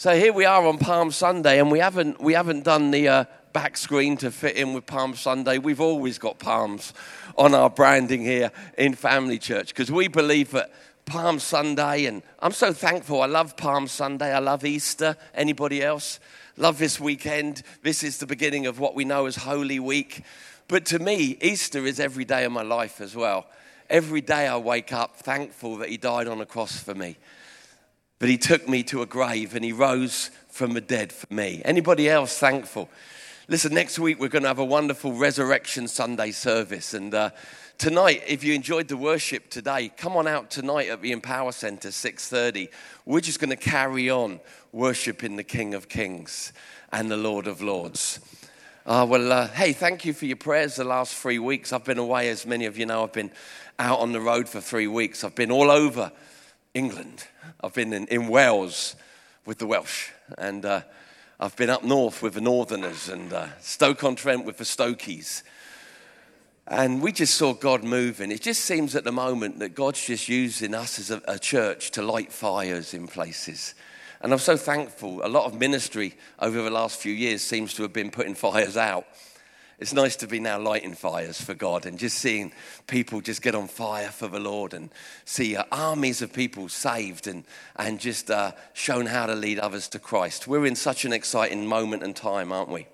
So here we are on Palm Sunday, and we haven't, we haven't done the uh, back screen to fit in with Palm Sunday. We've always got palms on our branding here in Family Church because we believe that Palm Sunday, and I'm so thankful. I love Palm Sunday. I love Easter. Anybody else? Love this weekend. This is the beginning of what we know as Holy Week. But to me, Easter is every day of my life as well. Every day I wake up thankful that He died on a cross for me. But He took me to a grave and He rose from the dead for me. Anybody else thankful? Listen, next week we're going to have a wonderful Resurrection Sunday service. And uh, tonight, if you enjoyed the worship today, come on out tonight at the Empower Center, 6.30. We're just going to carry on worshiping the King of Kings and the Lord of Lords. Uh, well, uh, hey, thank you for your prayers the last three weeks. I've been away, as many of you know, I've been out on the road for three weeks. I've been all over England. I've been in, in Wales with the Welsh, and uh, I've been up north with the Northerners, and uh, Stoke-on-Trent with the Stokies. And we just saw God moving. It just seems at the moment that God's just using us as a, a church to light fires in places. And I'm so thankful. A lot of ministry over the last few years seems to have been putting fires out. It's nice to be now lighting fires for God and just seeing people just get on fire for the Lord and see uh, armies of people saved and, and just uh, shown how to lead others to Christ. We're in such an exciting moment and time, aren't we?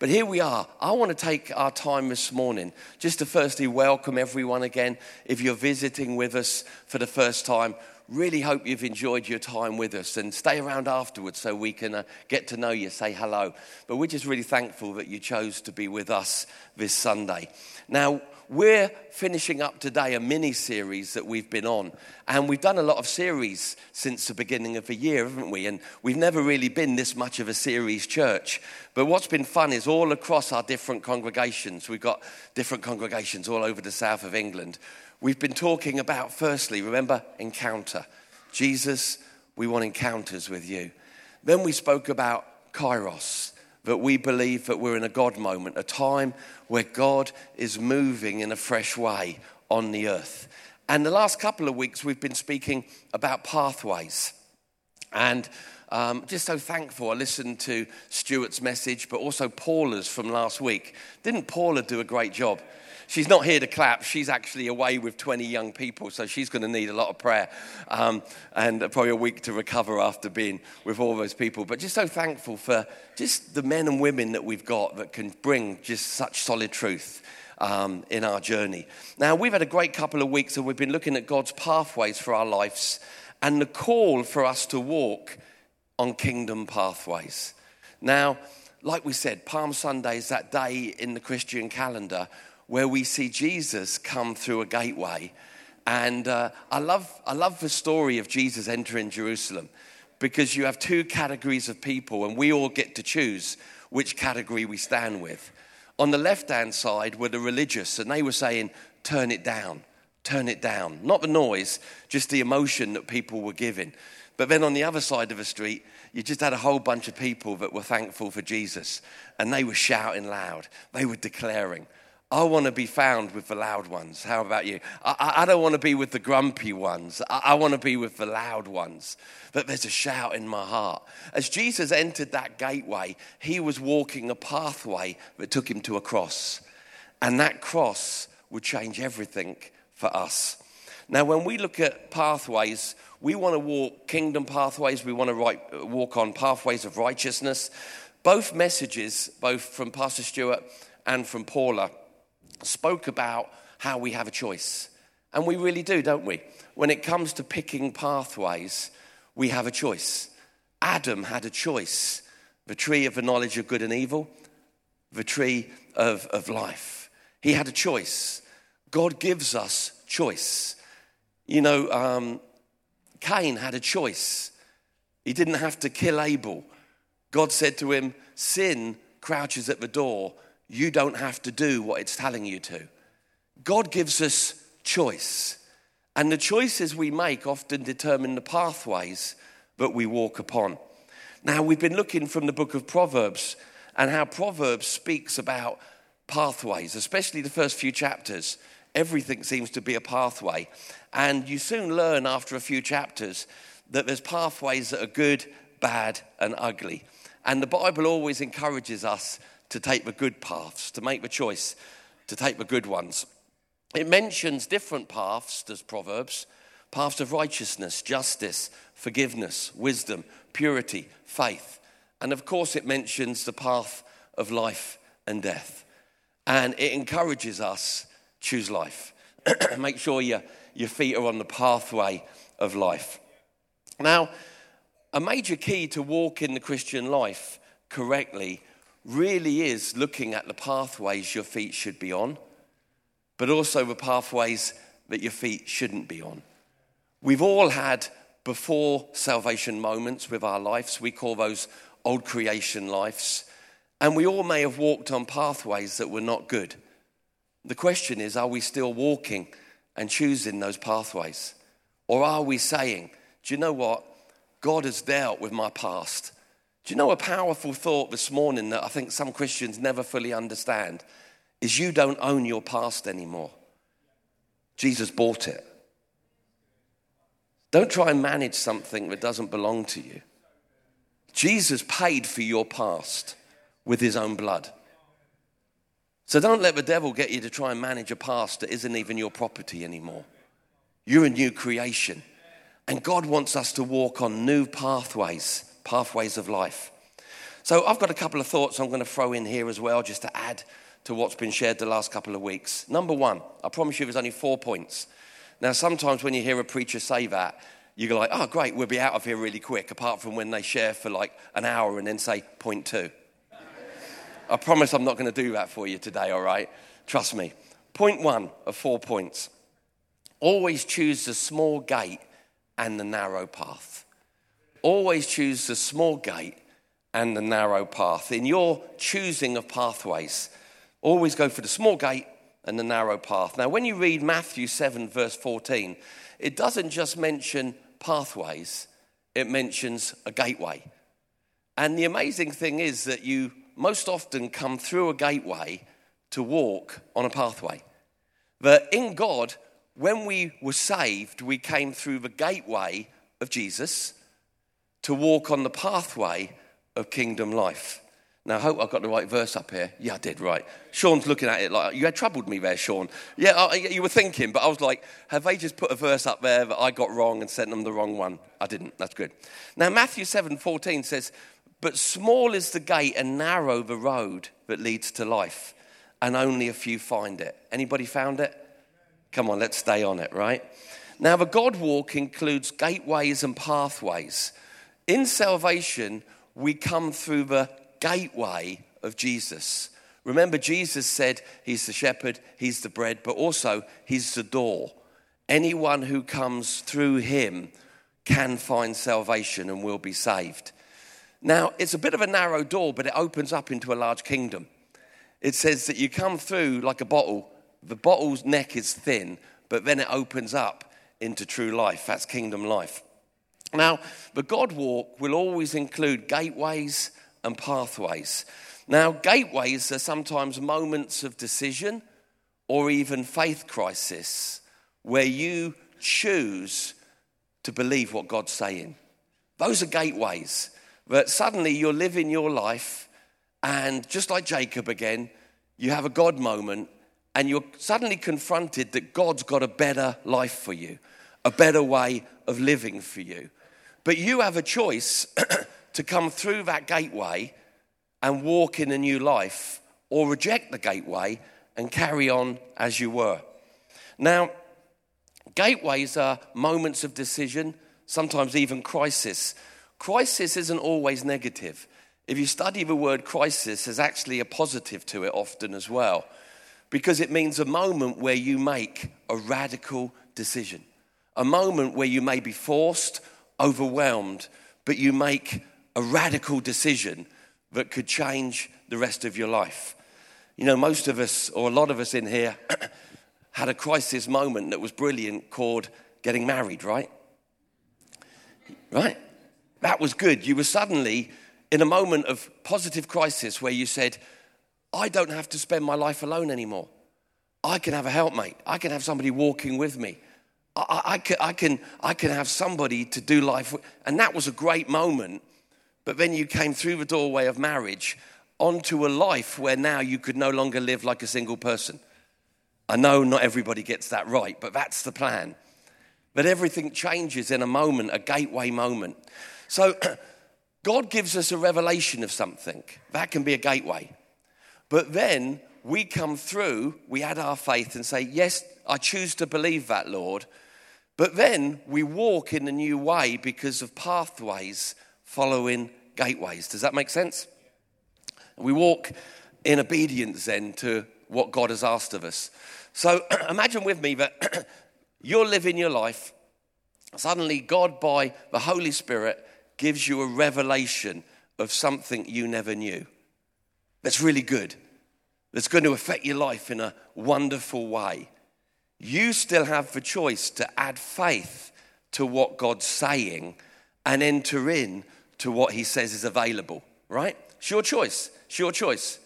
But here we are. I want to take our time this morning just to firstly welcome everyone again. If you're visiting with us for the first time, really hope you've enjoyed your time with us and stay around afterwards so we can uh, get to know you, say hello. But we're just really thankful that you chose to be with us this Sunday. Now, we're finishing up today a mini series that we've been on. And we've done a lot of series since the beginning of the year, haven't we? And we've never really been this much of a series church. But what's been fun is all across our different congregations, we've got different congregations all over the south of England. We've been talking about, firstly, remember, encounter. Jesus, we want encounters with you. Then we spoke about kairos, that we believe that we're in a God moment, a time where God is moving in a fresh way on the earth. And the last couple of weeks, we've been speaking about pathways. And um, just so thankful. I listened to Stuart's message, but also Paula's from last week. Didn't Paula do a great job? She's not here to clap. She's actually away with 20 young people, so she's going to need a lot of prayer um, and probably a week to recover after being with all those people. But just so thankful for just the men and women that we've got that can bring just such solid truth. Um, in our journey. Now, we've had a great couple of weeks and we've been looking at God's pathways for our lives and the call for us to walk on kingdom pathways. Now, like we said, Palm Sunday is that day in the Christian calendar where we see Jesus come through a gateway. And uh, I, love, I love the story of Jesus entering Jerusalem because you have two categories of people, and we all get to choose which category we stand with. On the left hand side were the religious, and they were saying, Turn it down, turn it down. Not the noise, just the emotion that people were giving. But then on the other side of the street, you just had a whole bunch of people that were thankful for Jesus, and they were shouting loud, they were declaring. I want to be found with the loud ones. How about you? I, I don't want to be with the grumpy ones. I, I want to be with the loud ones. That there's a shout in my heart. As Jesus entered that gateway, he was walking a pathway that took him to a cross. And that cross would change everything for us. Now, when we look at pathways, we want to walk kingdom pathways, we want to walk on pathways of righteousness. Both messages, both from Pastor Stuart and from Paula, spoke about how we have a choice. And we really do, don't we? When it comes to picking pathways, we have a choice. Adam had a choice the tree of the knowledge of good and evil, the tree of, of life. He had a choice. God gives us choice. You know, um, Cain had a choice. He didn't have to kill Abel. God said to him, Sin crouches at the door you don't have to do what it's telling you to. God gives us choice. And the choices we make often determine the pathways that we walk upon. Now, we've been looking from the book of Proverbs and how Proverbs speaks about pathways, especially the first few chapters. Everything seems to be a pathway. And you soon learn after a few chapters that there's pathways that are good bad, and ugly. And the Bible always encourages us to take the good paths, to make the choice, to take the good ones. It mentions different paths, does Proverbs paths of righteousness, justice, forgiveness, wisdom, purity, faith. And of course, it mentions the path of life and death. And it encourages us choose life. Make sure your, your feet are on the pathway of life. Now, a major key to walk in the Christian life correctly really is looking at the pathways your feet should be on, but also the pathways that your feet shouldn't be on. We've all had before salvation moments with our lives. We call those old creation lives. And we all may have walked on pathways that were not good. The question is are we still walking and choosing those pathways? Or are we saying, do you know what? God has dealt with my past. Do you know a powerful thought this morning that I think some Christians never fully understand? Is you don't own your past anymore. Jesus bought it. Don't try and manage something that doesn't belong to you. Jesus paid for your past with his own blood. So don't let the devil get you to try and manage a past that isn't even your property anymore. You're a new creation. And God wants us to walk on new pathways, pathways of life. So I've got a couple of thoughts I'm going to throw in here as well, just to add to what's been shared the last couple of weeks. Number one, I promise you there's only four points. Now, sometimes when you hear a preacher say that, you go like, oh, great, we'll be out of here really quick, apart from when they share for like an hour and then say point two. I promise I'm not going to do that for you today, all right? Trust me. Point one of four points. Always choose the small gate and the narrow path. Always choose the small gate and the narrow path. In your choosing of pathways, always go for the small gate and the narrow path. Now, when you read Matthew 7, verse 14, it doesn't just mention pathways, it mentions a gateway. And the amazing thing is that you most often come through a gateway to walk on a pathway. That in God, when we were saved, we came through the gateway of Jesus to walk on the pathway of kingdom life. Now, I hope I've got the right verse up here. Yeah, I did, right. Sean's looking at it like, you had troubled me there, Sean. Yeah, I, you were thinking, but I was like, have they just put a verse up there that I got wrong and sent them the wrong one? I didn't. That's good. Now, Matthew 7 14 says, But small is the gate and narrow the road that leads to life, and only a few find it. Anybody found it? Come on, let's stay on it, right? Now, the God walk includes gateways and pathways. In salvation, we come through the gateway of Jesus. Remember, Jesus said he's the shepherd, he's the bread, but also he's the door. Anyone who comes through him can find salvation and will be saved. Now, it's a bit of a narrow door, but it opens up into a large kingdom. It says that you come through like a bottle. The bottle's neck is thin, but then it opens up into true life. That's kingdom life. Now, the God walk will always include gateways and pathways. Now, gateways are sometimes moments of decision or even faith crisis where you choose to believe what God's saying. Those are gateways that suddenly you're living your life, and just like Jacob again, you have a God moment, and you're suddenly confronted that God's got a better life for you, a better way of living for you. But you have a choice to come through that gateway and walk in a new life or reject the gateway and carry on as you were. Now, gateways are moments of decision, sometimes even crisis. Crisis isn't always negative. If you study the word crisis, there's actually a positive to it often as well, because it means a moment where you make a radical decision, a moment where you may be forced, overwhelmed, but you make a radical decision that could change the rest of your life. You know, most of us, or a lot of us in here, had a crisis moment that was brilliant called getting married, right? Right? That was good. You were suddenly in a moment of positive crisis where you said, I don't have to spend my life alone anymore. I can have a helpmate. I can have somebody walking with me. I, I, can, I, can, I can have somebody to do life with. And that was a great moment but then you came through the doorway of marriage onto a life where now you could no longer live like a single person. I know not everybody gets that right, but that's the plan. But everything changes in a moment, a gateway moment. So God gives us a revelation of something. That can be a gateway. But then we come through, we add our faith and say, Yes, I choose to believe that, Lord. But then we walk in a new way because of pathways following gateways. Does that make sense? We walk in obedience then to what God has asked of us. So imagine with me that you're living your life. Suddenly, God, by the Holy Spirit, gives you a revelation of something you never knew. That's really good. That's going to affect your life in a wonderful way. You still have the choice to add faith to what God's saying and enter in to what he says is available, right? It's your choice. It's your choice.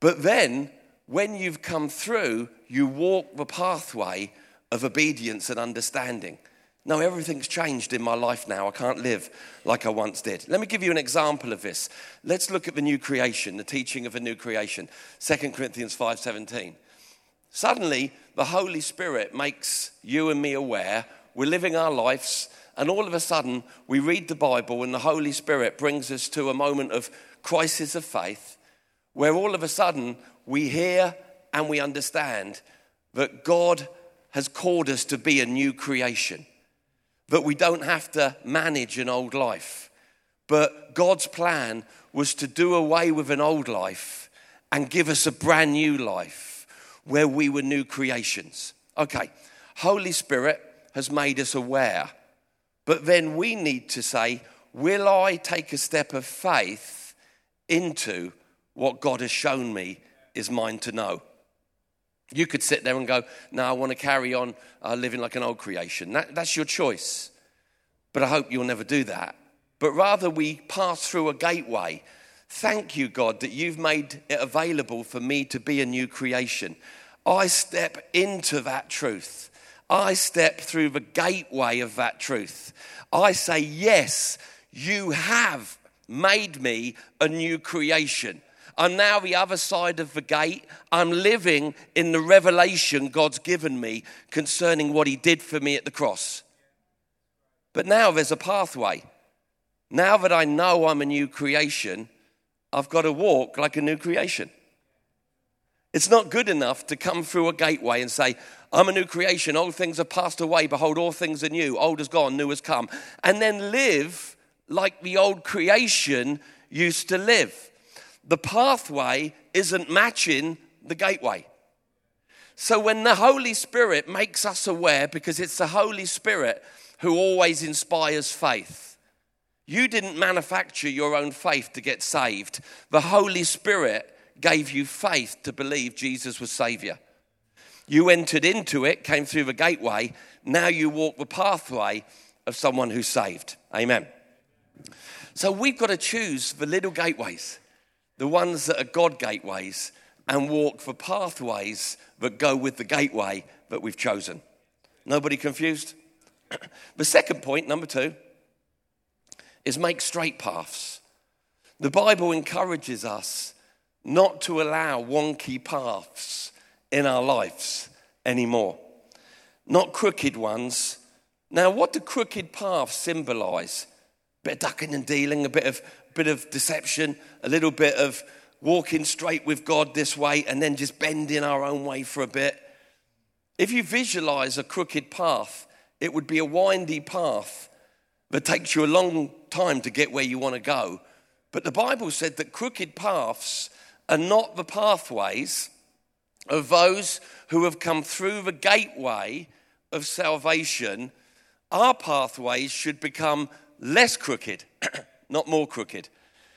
But then, when you've come through, you walk the pathway of obedience and understanding. No, everything's changed in my life now. I can't live like I once did. Let me give you an example of this. Let's look at the new creation, the teaching of a new creation. 2 Corinthians 5:17. Suddenly, the Holy Spirit makes you and me aware we're living our lives, and all of a sudden, we read the Bible, and the Holy Spirit brings us to a moment of crisis of faith where all of a sudden we hear and we understand that God has called us to be a new creation, that we don't have to manage an old life. But God's plan was to do away with an old life and give us a brand new life where we were new creations. Okay, Holy Spirit has made us aware, but then we need to say, Will I take a step of faith into what God has shown me is mine to know? You could sit there and go, No, I want to carry on uh, living like an old creation. That, that's your choice. But I hope you'll never do that. But rather, we pass through a gateway Thank you, God, that you've made it available for me to be a new creation. I step into that truth. I step through the gateway of that truth. I say, Yes, you have made me a new creation. I'm now the other side of the gate. I'm living in the revelation God's given me concerning what He did for me at the cross. But now there's a pathway. Now that I know I'm a new creation, I've got to walk like a new creation. It's not good enough to come through a gateway and say, I'm a new creation, old things have passed away, behold, all things are new, old has gone, new has come, and then live like the old creation used to live. The pathway isn't matching the gateway. So when the Holy Spirit makes us aware, because it's the Holy Spirit who always inspires faith, you didn't manufacture your own faith to get saved. The Holy Spirit gave you faith to believe Jesus was Savior. You entered into it, came through the gateway. Now you walk the pathway of someone who's saved. Amen. So we've got to choose the little gateways, the ones that are God gateways, and walk the pathways that go with the gateway that we've chosen. Nobody confused? the second point, number two, is make straight paths. The Bible encourages us not to allow wonky paths in our lives anymore, not crooked ones. Now, what do crooked paths symbolize? A bit of ducking and dealing, a bit of, bit of deception, a little bit of walking straight with God this way and then just bending our own way for a bit. If you visualize a crooked path, it would be a windy path that takes you a long time to get where you want to go. But the Bible said that crooked paths are not the pathways of those who have come through the gateway of salvation. Our pathways should become less crooked, not more crooked.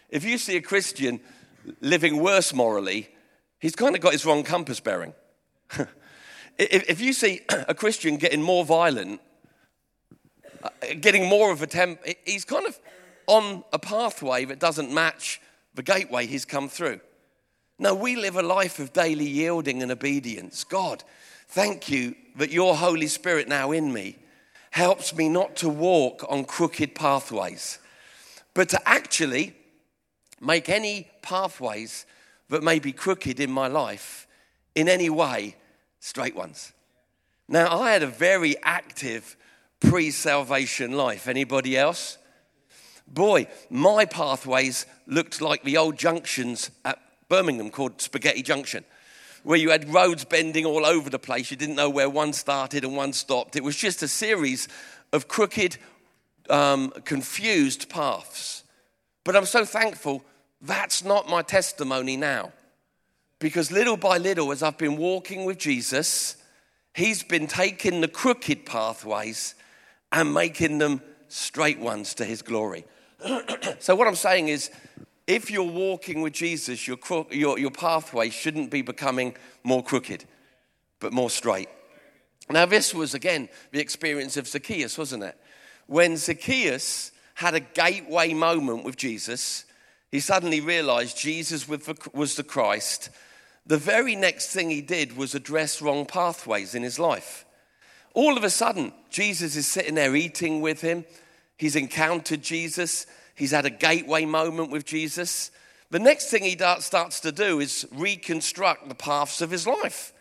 If you see a Christian living worse morally, he's kind of got his wrong compass bearing. if you see a Christian getting more violent, Uh, getting more of a temp, he's kind of on a pathway that doesn't match the gateway he's come through. No, we live a life of daily yielding and obedience. God, thank you that your Holy Spirit now in me helps me not to walk on crooked pathways, but to actually make any pathways that may be crooked in my life in any way straight ones. Now, I had a very active pre salvation life. Anybody else? Boy, my pathways looked like the old junctions at Birmingham called Spaghetti Junction, where you had roads bending all over the place. You didn't know where one started and one stopped. It was just a series of crooked, um, confused paths. But I'm so thankful that's not my testimony now. Because little by little, as I've been walking with Jesus, He's been taking the crooked pathways and making them straight ones to His glory. so, what I'm saying is, if you're walking with Jesus, your, your, your pathway shouldn't be becoming more crooked, but more straight. Now, this was again the experience of Zacchaeus, wasn't it? When Zacchaeus had a gateway moment with Jesus, he suddenly realized Jesus was the Christ the very next thing he did was address wrong pathways in his life. All of a sudden, Jesus is sitting there eating with him. He's encountered Jesus. He's had a gateway moment with Jesus. The next thing he starts to do is reconstruct the paths of his life.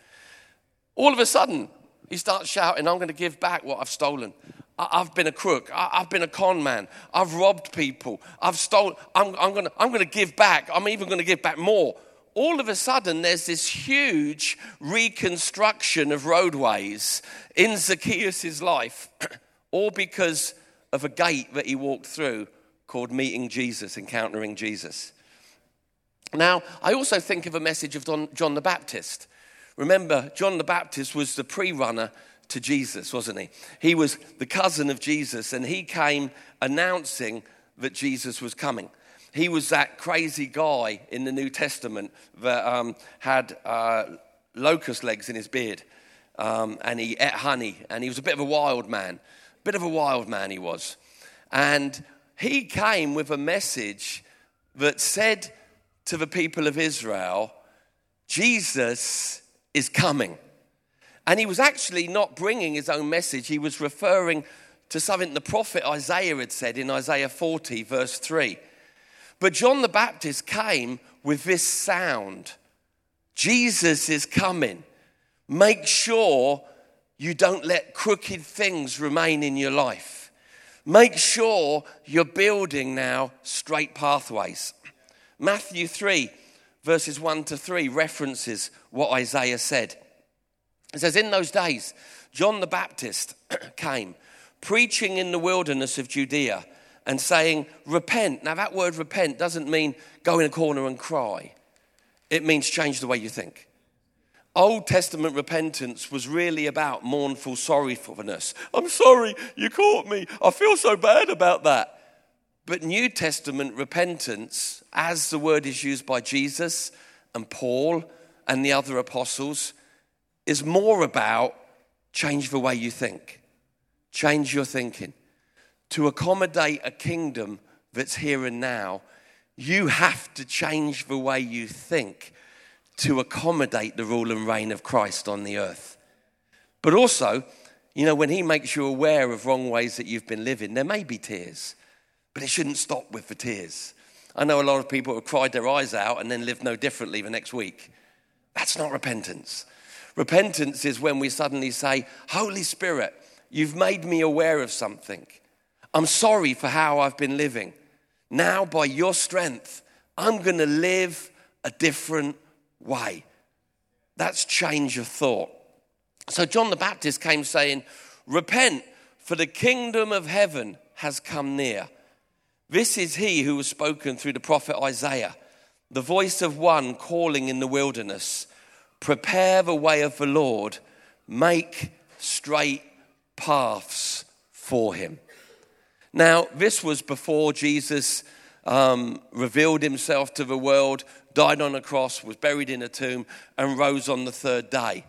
All of a sudden, he starts shouting, I'm going to give back what I've stolen. I've been a crook. I've been a con man. I've robbed people. I've stolen. I'm, I'm going to, I'm going to give back. I'm even going to give back more all of a sudden there's this huge reconstruction of roadways in Zacchaeus' life, all because of a gate that he walked through called meeting Jesus, encountering Jesus. Now, I also think of a message of John the Baptist. Remember, John the Baptist was the pre runner to Jesus, wasn't he? He was the cousin of Jesus, and he came announcing that Jesus was coming. He was that crazy guy in the New Testament that um, had uh, locust legs in his beard um, and he ate honey and he was a bit of a wild man. Bit of a wild man he was. And he came with a message that said to the people of Israel, Jesus is coming. And he was actually not bringing his own message, he was referring to something the prophet Isaiah had said in Isaiah 40, verse 3. But John the Baptist came with this sound Jesus is coming. Make sure you don't let crooked things remain in your life. Make sure you're building now straight pathways. Matthew 3, verses 1 to 3, references what Isaiah said. It says, In those days, John the Baptist came, preaching in the wilderness of Judea and saying, repent. Now, that word repent doesn't mean go in a corner and cry, it means change the way you think. Old Testament repentance was really about mournful sorrowfulness. I'm sorry, you caught me. I feel so bad about that. But New Testament repentance, as the word is used by Jesus and Paul and the other apostles, is more about change the way you think, change your thinking to accommodate a kingdom that's here and now, you have to change the way you think to accommodate the rule and reign of Christ on the earth. But also, you know, when He makes you aware of wrong ways that you've been living, there may be tears, but it shouldn't stop with the tears. I know a lot of people have cried their eyes out and then lived no differently the next week. That's not repentance. Repentance is when we suddenly say, Holy Spirit, you've made me aware of something. I'm sorry for how I've been living. Now, by your strength, I'm going to live a different way. That's change of thought. So, John the Baptist came saying, Repent, for the kingdom of heaven has come near. This is he who was spoken through the prophet Isaiah, the voice of one calling in the wilderness, Prepare the way of the Lord, make straight paths for him. Now, this was before Jesus um, revealed himself to the world, died on a cross, was buried in a tomb, and rose on the third day.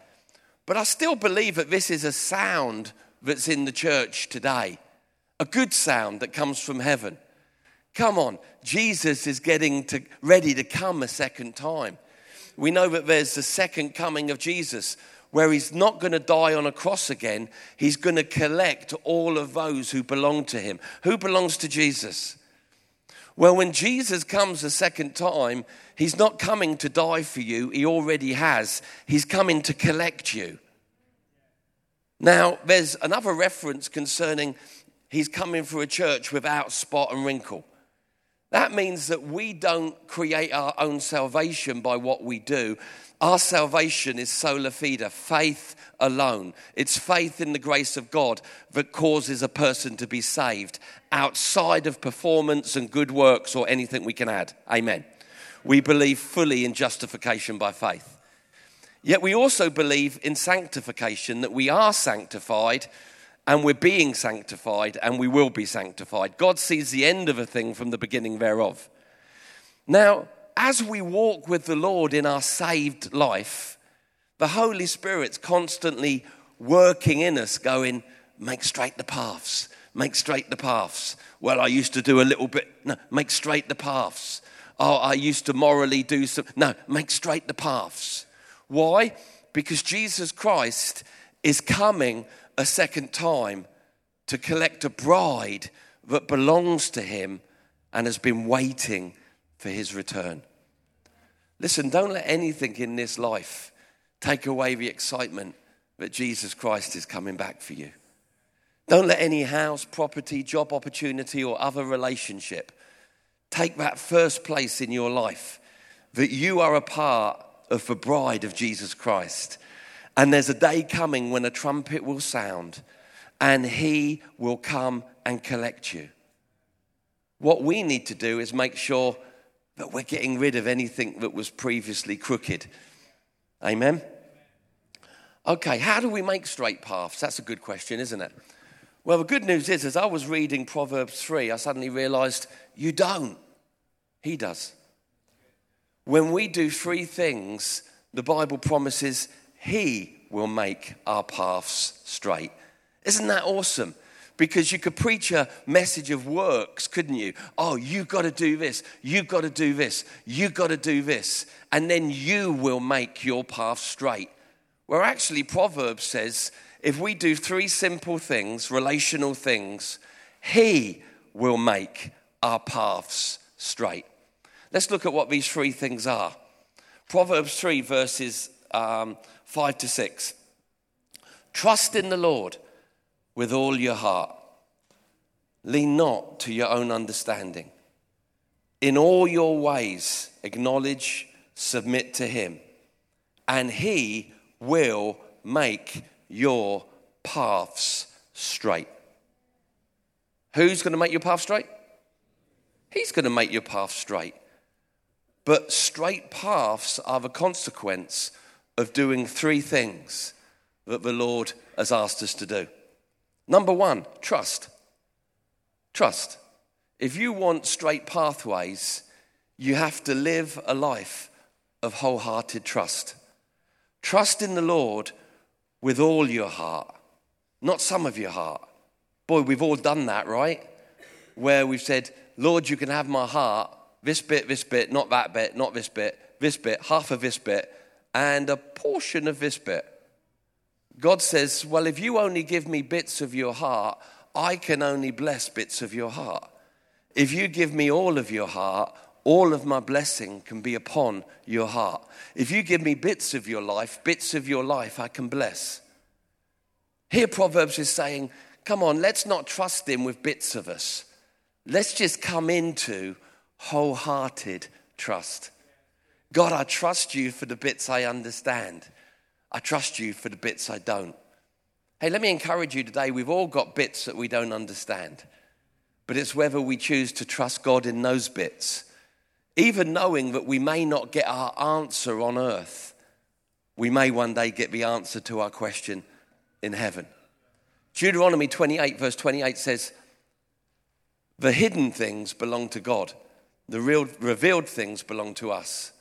But I still believe that this is a sound that's in the church today, a good sound that comes from heaven. Come on, Jesus is getting to, ready to come a second time. We know that there's the second coming of Jesus where he's not going to die on a cross again. He's going to collect all of those who belong to him. Who belongs to Jesus? Well, when Jesus comes a second time, he's not coming to die for you, he already has. He's coming to collect you. Now, there's another reference concerning he's coming for a church without spot and wrinkle. That means that we don't create our own salvation by what we do. Our salvation is sola fide, faith alone. It's faith in the grace of God that causes a person to be saved outside of performance and good works or anything we can add. Amen. We believe fully in justification by faith. Yet we also believe in sanctification, that we are sanctified and we're being sanctified and we will be sanctified. God sees the end of a thing from the beginning thereof. Now, as we walk with the Lord in our saved life, the Holy Spirit's constantly working in us, going, make straight the paths, make straight the paths. Well, I used to do a little bit, no, make straight the paths. Oh, I used to morally do some, no, make straight the paths. Why? Because Jesus Christ is coming a second time to collect a bride that belongs to him and has been waiting for his return. Listen, don't let anything in this life take away the excitement that Jesus Christ is coming back for you. Don't let any house, property, job opportunity, or other relationship take that first place in your life that you are a part of the bride of Jesus Christ and there's a day coming when a trumpet will sound and he will come and collect you. What we need to do is make sure that we're getting rid of anything that was previously crooked. Amen? Okay, how do we make straight paths? That's a good question, isn't it? Well, the good news is, as I was reading Proverbs 3, I suddenly realized you don't. He does. When we do three things, the Bible promises he will make our paths straight. Isn't that awesome? Because you could preach a message of works, couldn't you? Oh, you've got to do this, you've got to do this, you've got to do this, and then you will make your path straight. Where actually, Proverbs says if we do three simple things, relational things, He will make our paths straight. Let's look at what these three things are. Proverbs 3, verses um, 5 to 6. Trust in the Lord with all your heart. Lean not to your own understanding. In all your ways, acknowledge, submit to Him, and He will make your paths straight. Who's going to make your path straight? He's going to make your path straight. But straight paths are the consequence of doing three things that the Lord has asked us to do. Number one, trust. Trust. If you want straight pathways, you have to live a life of wholehearted trust. Trust in the Lord with all your heart, not some of your heart. Boy, we've all done that, right? Where we've said, Lord, you can have my heart, this bit, this bit, not that bit, not this bit, this bit, half of this bit, and a portion of this bit. God says, Well, if you only give me bits of your heart, I can only bless bits of your heart. If you give me all of your heart, all of my blessing can be upon your heart. If you give me bits of your life, bits of your life I can bless. Here, Proverbs is saying, Come on, let's not trust him with bits of us. Let's just come into wholehearted trust. God, I trust you for the bits I understand. I trust you for the bits I don't. Hey, let me encourage you today. We've all got bits that we don't understand, but it's whether we choose to trust God in those bits. Even knowing that we may not get our answer on earth, we may one day get the answer to our question in heaven. Deuteronomy 28, verse 28 says, The hidden things belong to God, the real, revealed things belong to us.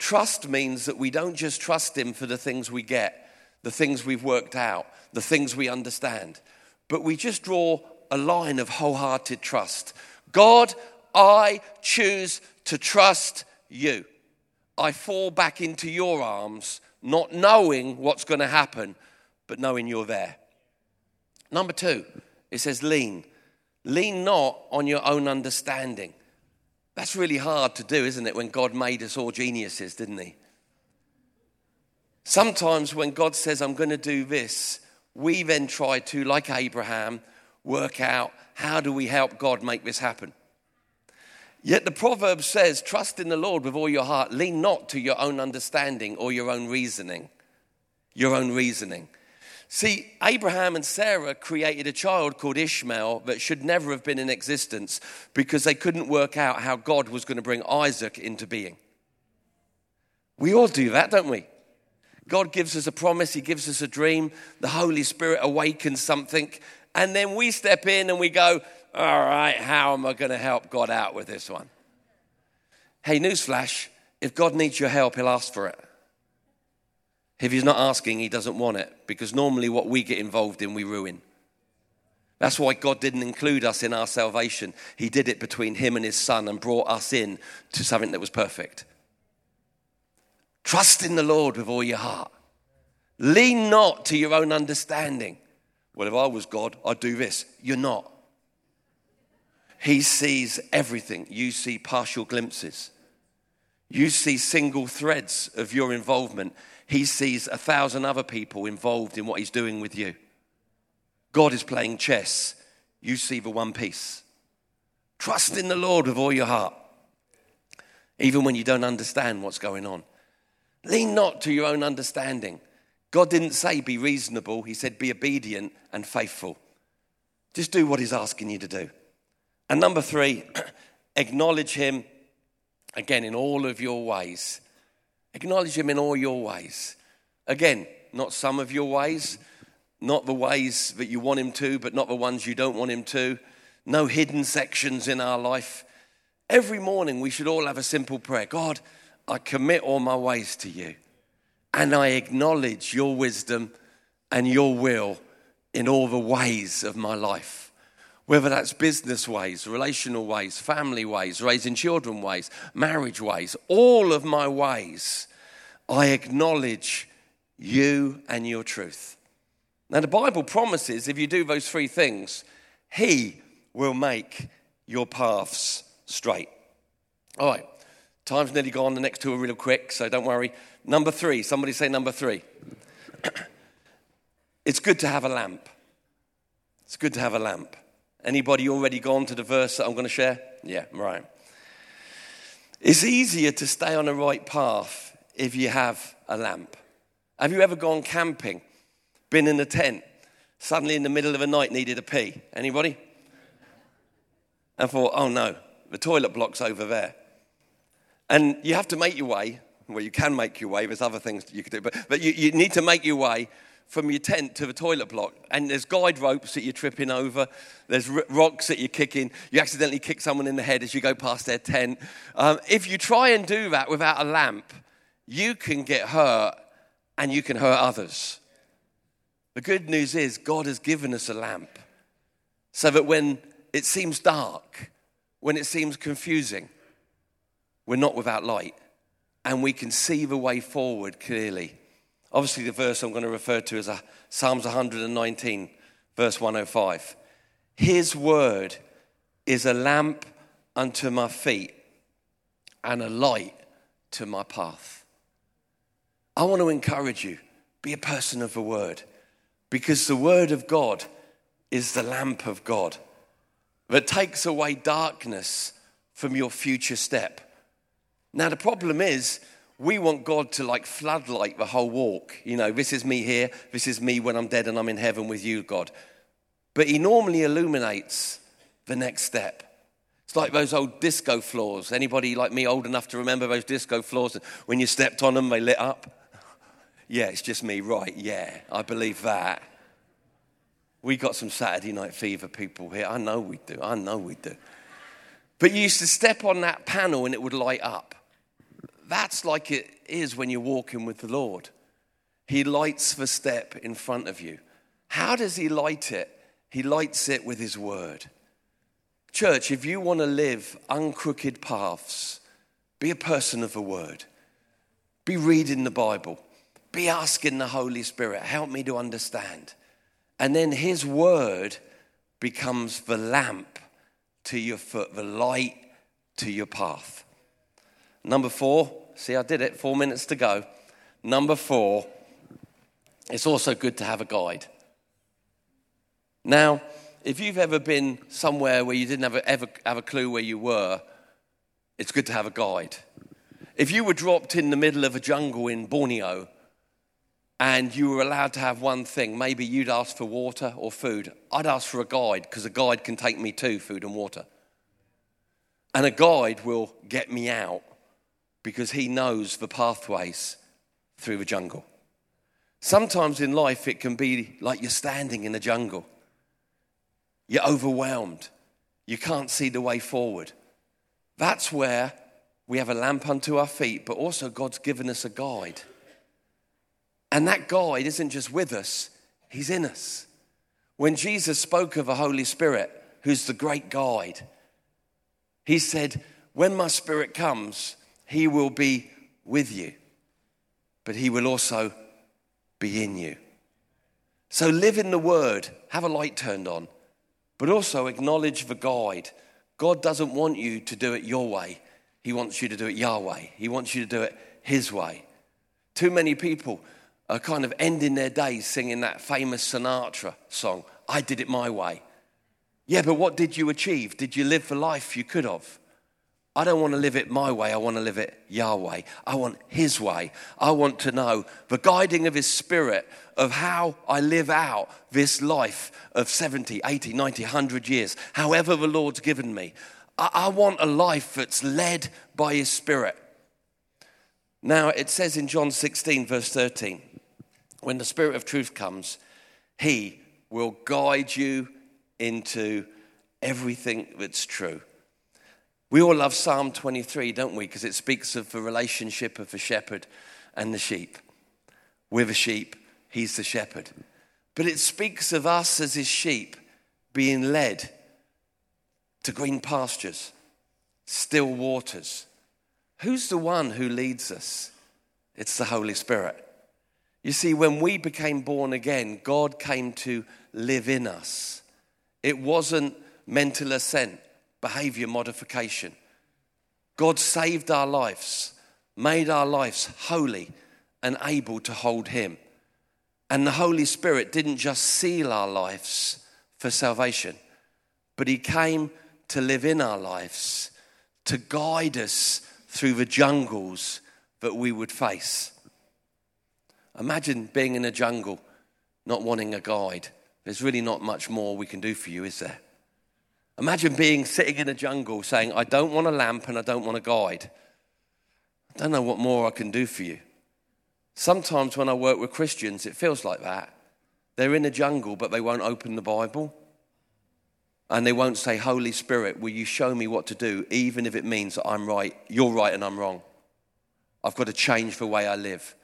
Trust means that we don't just trust Him for the things we get, the things we've worked out, the things we understand, but we just draw a line of wholehearted trust. God, I choose to trust you. I fall back into your arms, not knowing what's going to happen, but knowing you're there. Number two, it says lean. Lean not on your own understanding. That's really hard to do, isn't it, when God made us all geniuses, didn't He? Sometimes when God says, I'm going to do this, we then try to, like Abraham, work out how do we help God make this happen. Yet the proverb says, Trust in the Lord with all your heart, lean not to your own understanding or your own reasoning. Your own reasoning. See, Abraham and Sarah created a child called Ishmael that should never have been in existence because they couldn't work out how God was going to bring Isaac into being. We all do that, don't we? God gives us a promise, He gives us a dream, the Holy Spirit awakens something, and then we step in and we go, All right, how am I going to help God out with this one? Hey, newsflash if God needs your help, He'll ask for it. If he's not asking, he doesn't want it because normally what we get involved in, we ruin. That's why God didn't include us in our salvation. He did it between him and his son and brought us in to something that was perfect. Trust in the Lord with all your heart. Lean not to your own understanding. Well, if I was God, I'd do this. You're not. He sees everything. You see partial glimpses. You see single threads of your involvement he sees a thousand other people involved in what he's doing with you. God is playing chess. You see the one piece. Trust in the Lord with all your heart, even when you don't understand what's going on. Lean not to your own understanding. God didn't say be reasonable, He said be obedient and faithful. Just do what He's asking you to do. And number three, acknowledge Him again in all of your ways. Acknowledge Him in all your ways. Again, not some of your ways, not the ways that you want Him to, but not the ones you don't want Him to. No hidden sections in our life. Every morning, we should all have a simple prayer God, I commit all my ways to you, and I acknowledge your wisdom and your will in all the ways of my life whether that's business ways, relational ways, family ways, raising children ways, marriage ways, all of my ways, I acknowledge you and your truth. Now, the Bible promises if you do those three things, He will make your paths straight. All right, time's nearly gone. The next two are real quick, so don't worry. Number three, somebody say number three. it's good to have a lamp. It's good to have a lamp. Anybody already gone to the verse that I'm going to share? Yeah, right. It's easier to stay on the right path if you have a lamp. Have you ever gone camping, been in a tent, suddenly in the middle of the night needed a pee? Anybody? And thought, oh no, the toilet block's over there. And you have to make your way. Well, you can make your way. There's other things you could do, but, but you, you need to make your way from your tent to the toilet block. And there's guide ropes that you're tripping over, there's r- rocks that you're kicking. You accidentally kick someone in the head as you go past their tent. Um, if you try and do that without a lamp, you can get hurt and you can hurt others. The good news is, God has given us a lamp so that when it seems dark, when it seems confusing, we're not without light and we can see the way forward clearly. Obviously, the verse I'm going to refer to is uh, Psalms 119, verse 105. His word is a lamp unto my feet and a light to my path. I want to encourage you be a person of the word because the word of God is the lamp of God that takes away darkness from your future step. Now, the problem is, we want God to like floodlight the whole walk. You know, this is me here, this is me when I'm dead and I'm in heaven with you, God. But He normally illuminates the next step. It's like those old disco floors. Anybody like me old enough to remember those disco floors? When you stepped on them, they lit up? Yeah, it's just me, right? Yeah, I believe that. We got some Saturday night fever people here. I know we do. I know we do. But you used to step on that panel and it would light up. That's like it is when you're walking with the Lord. He lights the step in front of you. How does He light it? He lights it with His word. Church, if you want to live uncrooked paths, be a person of the word. Be reading the Bible. Be asking the Holy Spirit, help me to understand. And then His word becomes the lamp to your foot, the light to your path. Number four, see, I did it, four minutes to go. Number four, it's also good to have a guide. Now, if you've ever been somewhere where you didn't have a, ever have a clue where you were, it's good to have a guide. If you were dropped in the middle of a jungle in Borneo and you were allowed to have one thing, maybe you'd ask for water or food. I'd ask for a guide because a guide can take me to food and water. And a guide will get me out because he knows the pathways through the jungle. Sometimes in life, it can be like you're standing in a jungle. You're overwhelmed. You can't see the way forward. That's where we have a lamp unto our feet, but also God's given us a guide. And that guide isn't just with us, He's in us. When Jesus spoke of the Holy Spirit, who's the great guide, He said, When my Spirit comes, He will be with you, but He will also be in you. So live in the word, have a light turned on, but also acknowledge the guide. God doesn't want you to do it your way, He wants you to do it Yahweh. He wants you to do it His way. Too many people are kind of ending their days singing that famous Sinatra song, I Did It My Way. Yeah, but what did you achieve? Did you live the life you could have? I don't want to live it my way. I want to live it Yahweh. I want His way. I want to know the guiding of His Spirit of how I live out this life of 70, 80, 90, 100 years, however the Lord's given me. I, I want a life that's led by His Spirit. Now, it says in John 16, verse 13, when the Spirit of truth comes, He will guide you into everything that's true. We all love Psalm 23, don't we? Because it speaks of the relationship of the shepherd and the sheep. We're the sheep, he's the shepherd. But it speaks of us as his sheep being led to green pastures, still waters. Who's the one who leads us? It's the Holy Spirit. You see, when we became born again, God came to live in us. It wasn't mental assent behavior modification. God saved our lives, made our lives holy and able to hold Him. And the Holy Spirit didn't just seal our lives for salvation, but He came to live in our lives, to guide us through the jungles that we would face. Imagine being in a jungle, not wanting a guide. There's really not much more we can do for you, is there? Imagine being sitting in a jungle saying, I don't want a lamp and I don't want a guide. I don't know what more I can do for you. Sometimes when I work with Christians, it feels like that. They're in a jungle, but they won't open the Bible. And they won't say, Holy Spirit, will you show me what to do, even if it means that I'm right, you're right, and I'm wrong? I've got to change the way I live.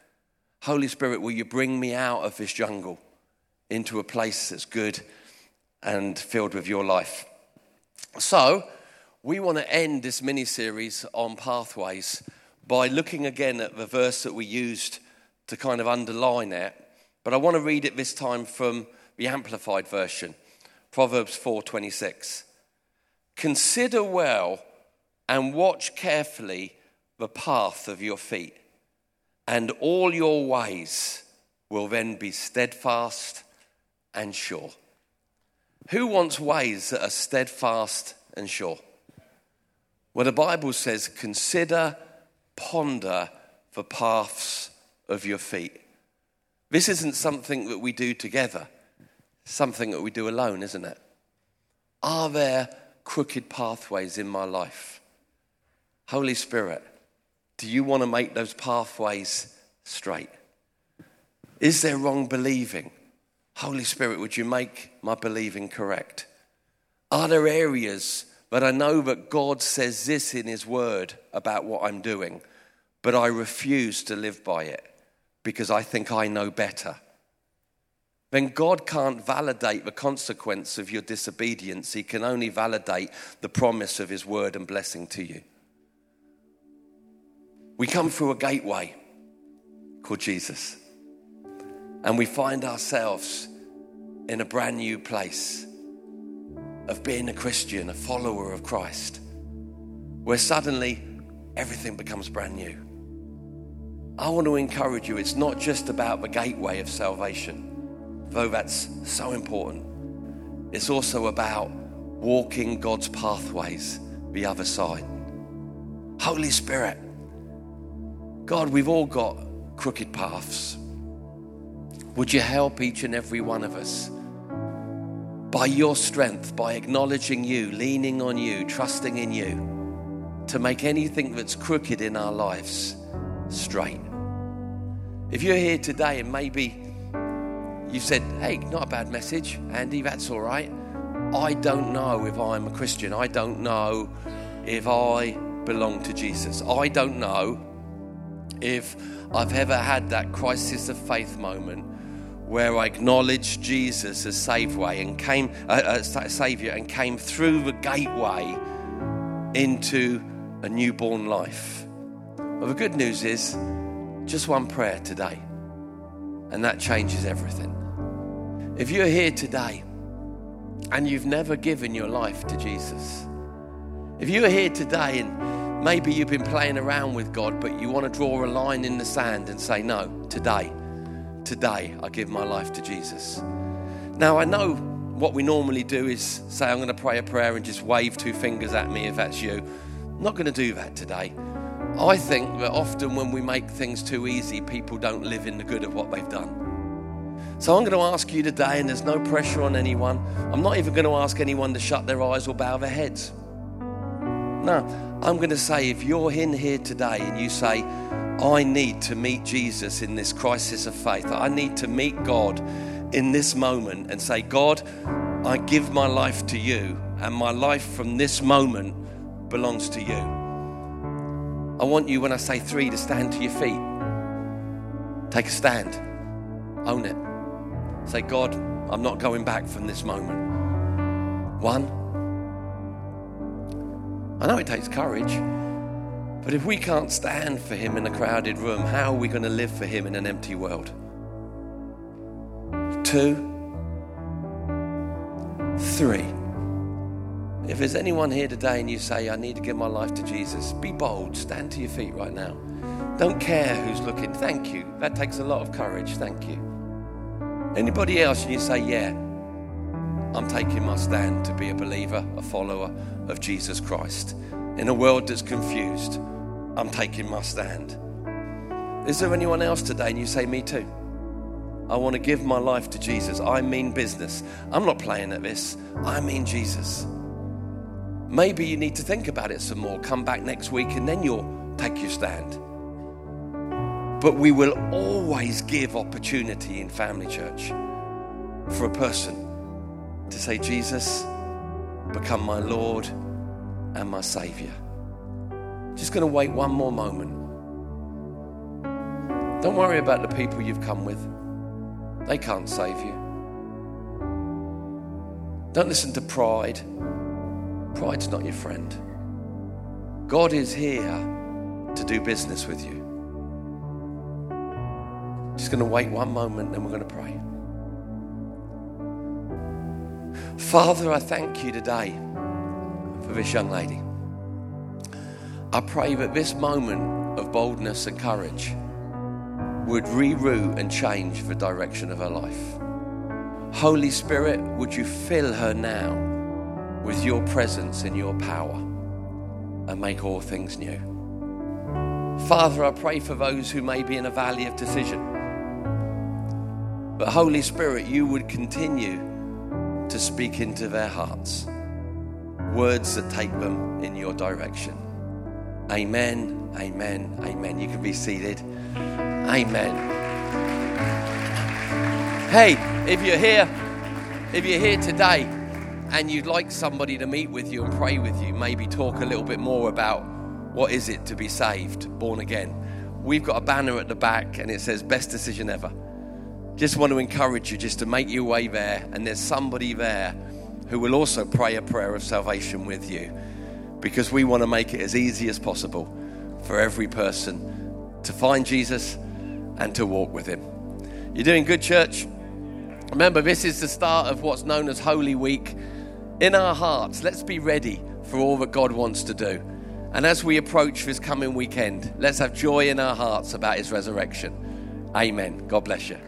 Holy Spirit, will you bring me out of this jungle into a place that's good and filled with your life? So, we want to end this mini series on pathways by looking again at the verse that we used to kind of underline it. But I want to read it this time from the amplified version, Proverbs 4:26. Consider well and watch carefully the path of your feet, and all your ways will then be steadfast and sure. Who wants ways that are steadfast and sure? Well, the Bible says, consider, ponder the paths of your feet. This isn't something that we do together, something that we do alone, isn't it? Are there crooked pathways in my life? Holy Spirit, do you want to make those pathways straight? Is there wrong believing? Holy Spirit, would you make my believing correct? Are there areas that I know that God says this in His Word about what I'm doing, but I refuse to live by it because I think I know better? Then God can't validate the consequence of your disobedience. He can only validate the promise of His Word and blessing to you. We come through a gateway called Jesus and we find ourselves in a brand new place of being a Christian, a follower of Christ. where suddenly everything becomes brand new. I want to encourage you, it's not just about the gateway of salvation, though that's so important. It's also about walking God's pathways the other side. Holy Spirit, God, we've all got crooked paths. Would you help each and every one of us by your strength, by acknowledging you, leaning on you, trusting in you, to make anything that's crooked in our lives straight? If you're here today and maybe you said, Hey, not a bad message, Andy, that's all right. I don't know if I'm a Christian. I don't know if I belong to Jesus. I don't know if I've ever had that crisis of faith moment where I acknowledged Jesus as Savior and came uh, uh, Savior and came through the gateway into a newborn life. Well, the good news is just one prayer today, and that changes everything. If you're here today and you've never given your life to Jesus, if you're here today and maybe you've been playing around with God, but you want to draw a line in the sand and say, No, today, today I give my life to Jesus. Now, I know what we normally do is say, I'm going to pray a prayer and just wave two fingers at me if that's you. I'm not going to do that today. I think that often when we make things too easy, people don't live in the good of what they've done. So I'm going to ask you today, and there's no pressure on anyone. I'm not even going to ask anyone to shut their eyes or bow their heads. No, I'm going to say if you're in here today and you say, I need to meet Jesus in this crisis of faith, I need to meet God in this moment and say, God, I give my life to you, and my life from this moment belongs to you. I want you, when I say three, to stand to your feet. Take a stand, own it. Say, God, I'm not going back from this moment. One. I know it takes courage, but if we can't stand for Him in a crowded room, how are we going to live for Him in an empty world? Two. Three. If there's anyone here today and you say, I need to give my life to Jesus, be bold. Stand to your feet right now. Don't care who's looking. Thank you. That takes a lot of courage. Thank you. Anybody else, and you say, Yeah, I'm taking my stand to be a believer, a follower of Jesus Christ. In a world that's confused, I'm taking my stand. Is there anyone else today, and you say, Me too? I want to give my life to Jesus. I mean business. I'm not playing at this. I mean Jesus. Maybe you need to think about it some more. Come back next week and then you'll take your stand. But we will always give opportunity in family church for a person to say, Jesus, become my Lord and my Savior. Just going to wait one more moment. Don't worry about the people you've come with, they can't save you. Don't listen to pride. Pride's not your friend. God is here to do business with you. Just going to wait one moment, and then we're going to pray. Father, I thank you today for this young lady. I pray that this moment of boldness and courage would reroute and change the direction of her life. Holy Spirit, would you fill her now with your presence and your power and make all things new? Father, I pray for those who may be in a valley of decision. But Holy Spirit, you would continue to speak into their hearts words that take them in your direction. Amen, amen, amen. You can be seated. Amen. Hey, if you're here, if you're here today and you'd like somebody to meet with you and pray with you, maybe talk a little bit more about what is it to be saved, born again. We've got a banner at the back and it says best decision ever just want to encourage you just to make your way there, and there's somebody there who will also pray a prayer of salvation with you because we want to make it as easy as possible for every person to find Jesus and to walk with him. You're doing good, church. Remember, this is the start of what's known as Holy Week. In our hearts, let's be ready for all that God wants to do. And as we approach this coming weekend, let's have joy in our hearts about his resurrection. Amen. God bless you.